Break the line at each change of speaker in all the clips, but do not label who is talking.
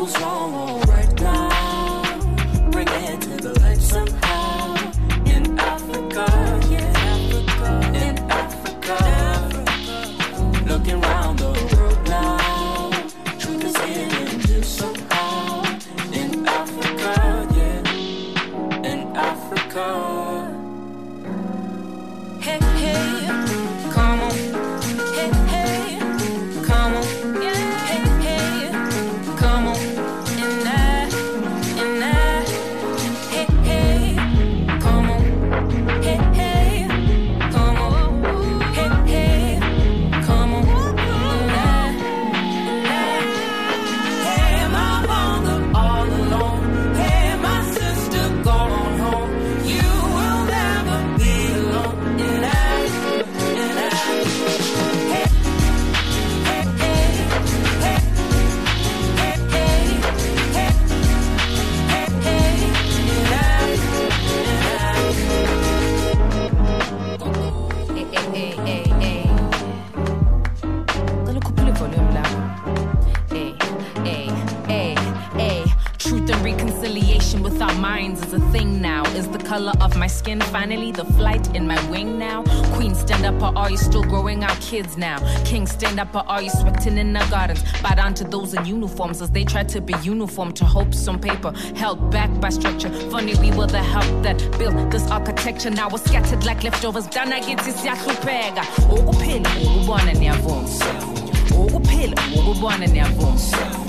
Who's wrong or
are you still growing out kids now? King, stand up, or are you sweating in the gardens? Bow down to those in uniforms as they try to be uniform to hopes on paper, held back by structure. Funny, we were the help that built this architecture. Now we're scattered like leftovers. Dana githi siyahlupheka. Ukuphila, ukubona niyavuma. Ukuphila, ukubona niyavuma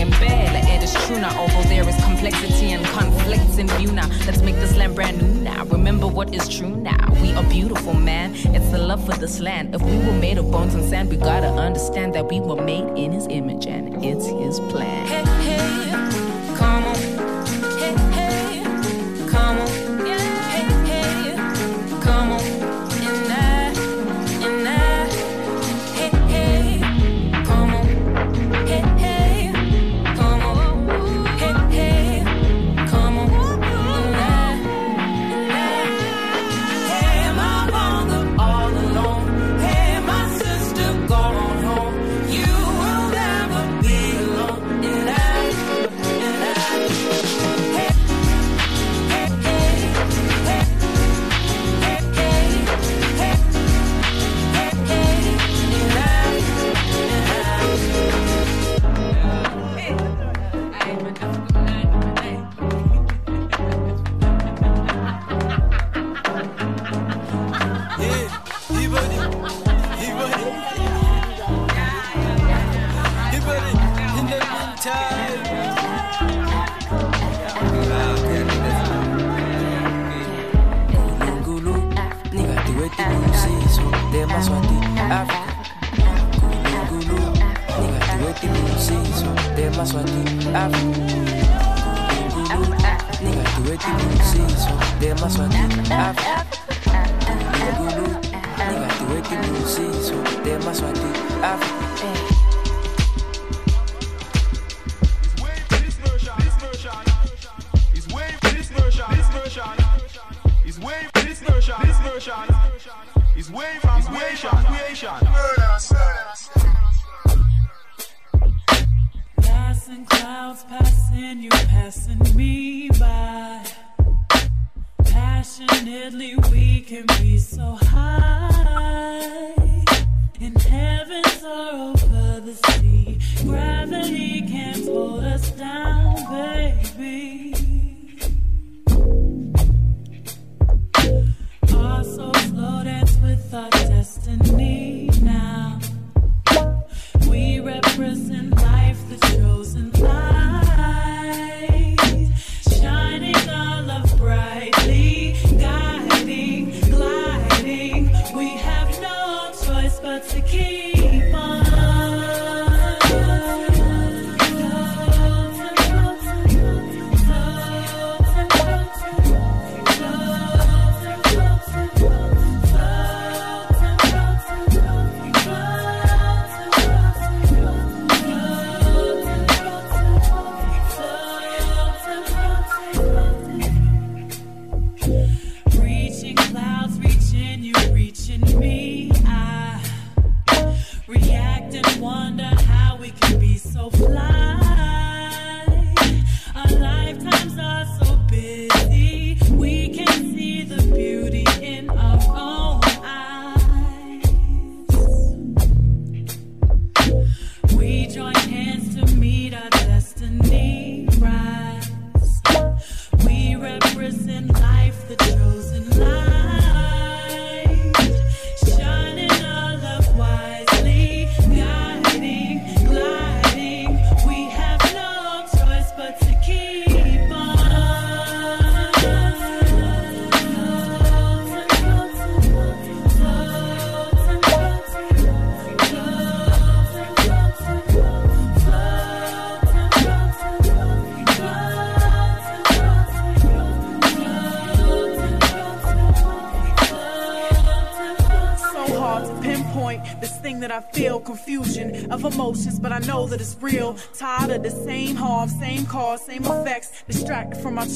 ngempela it is true now although there is complexity and conflicts in view now let's make this land brand new now. Remember what is true now. We are beautiful man. It's the love for this land. If we were made of bones and sand we gotta understand that we were made in his image and it's his plan.
Hey, hey,
emotions, but I know that it's real. Tired of the same harm, same cause,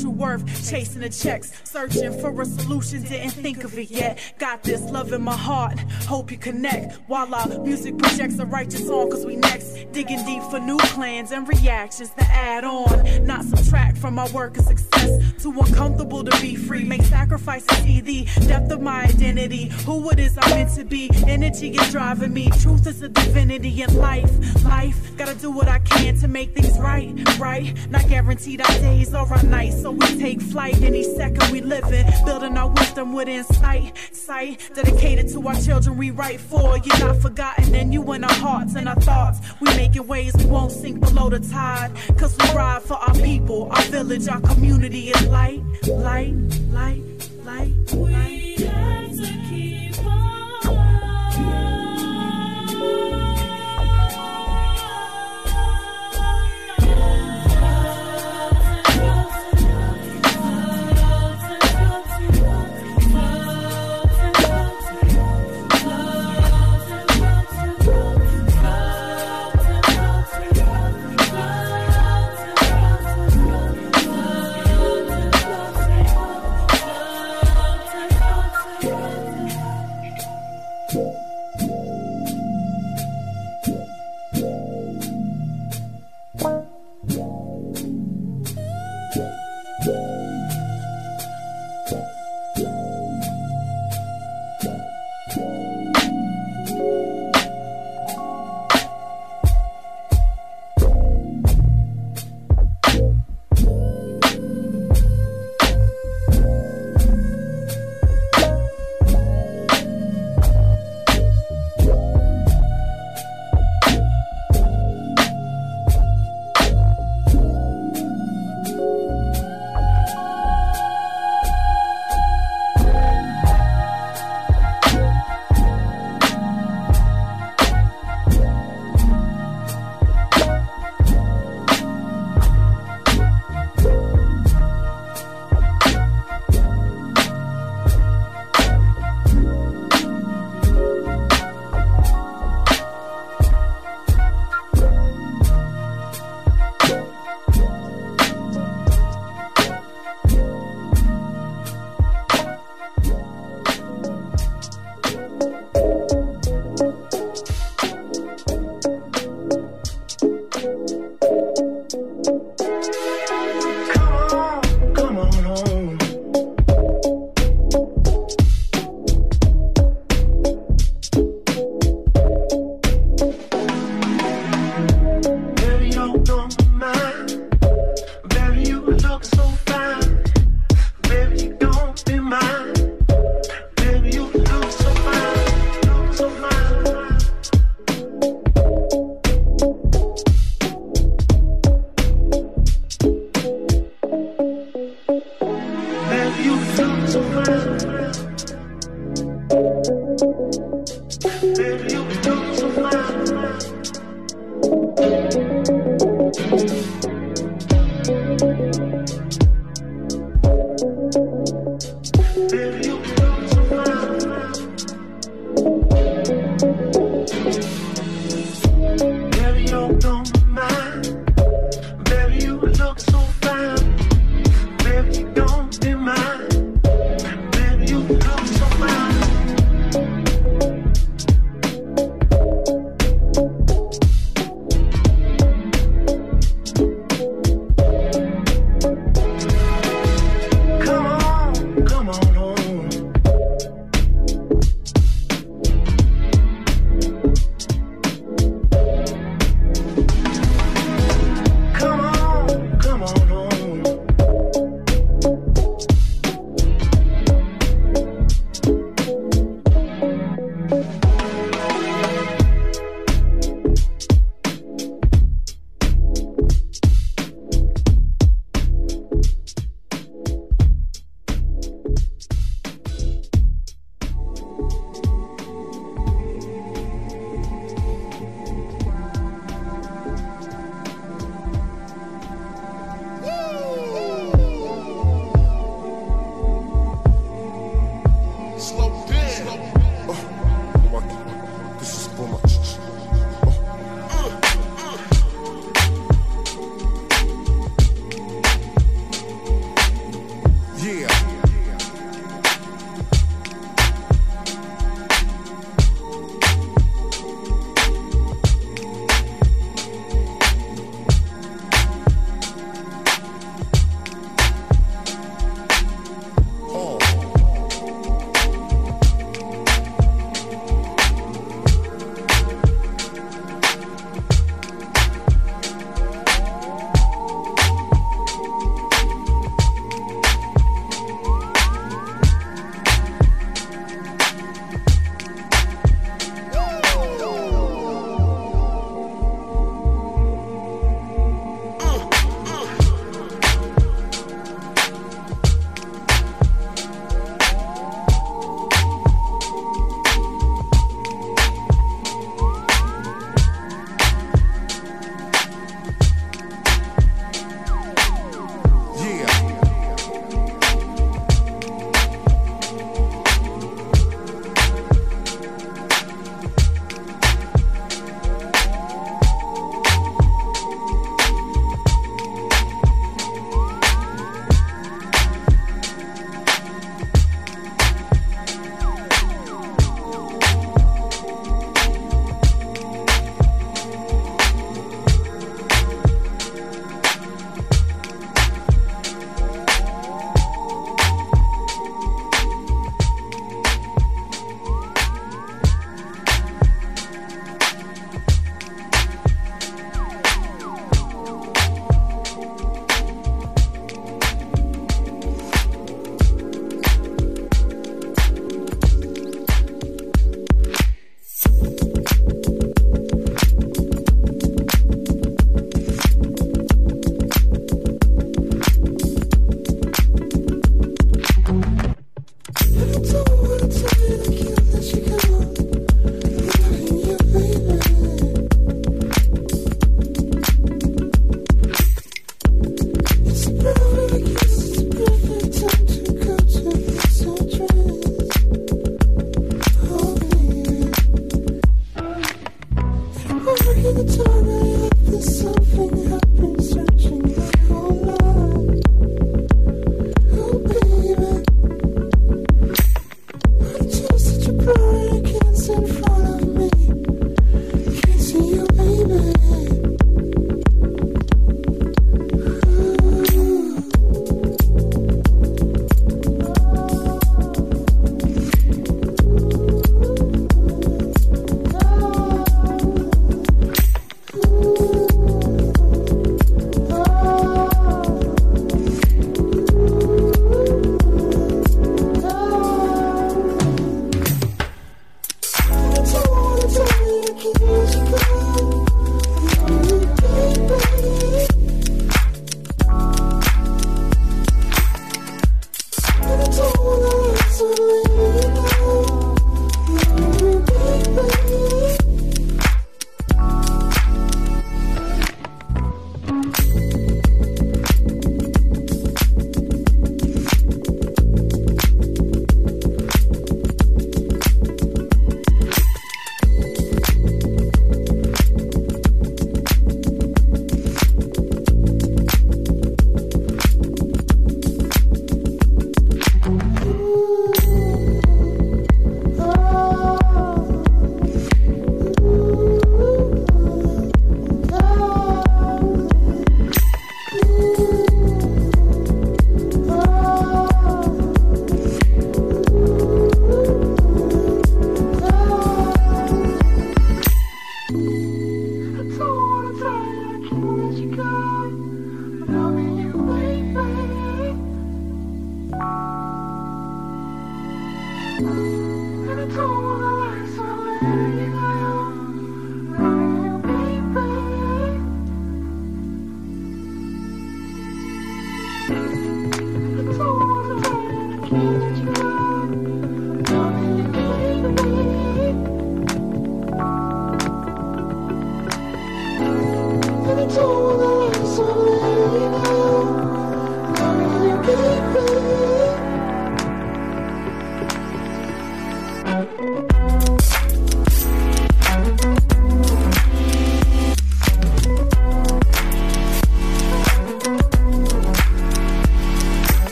true worth, chasing the checks, searching for a solution. Didn't think of it yet. Got this love in my heart, hope you connect. Our music projects a righteous song, cause we next. Digging deep for new plans and reactions to add on, not subtract from my work and success. Too uncomfortable to be free, make sacrifices see the depth of my identity. Who it is I'm meant to be, energy is driving me. Truth is a divinity in life. Life, gotta do what I can to make things right, right. Not guaranteed our days or our nights, so we take flight any second we live in. Building our wisdom with insight, sight. Dedicated to our children we write for. You're not forgotten, and you in our hearts and our thoughts. We making ways we won't sink below the tide. Cause we ride for our people, our village, our community is light, light, light, light, light.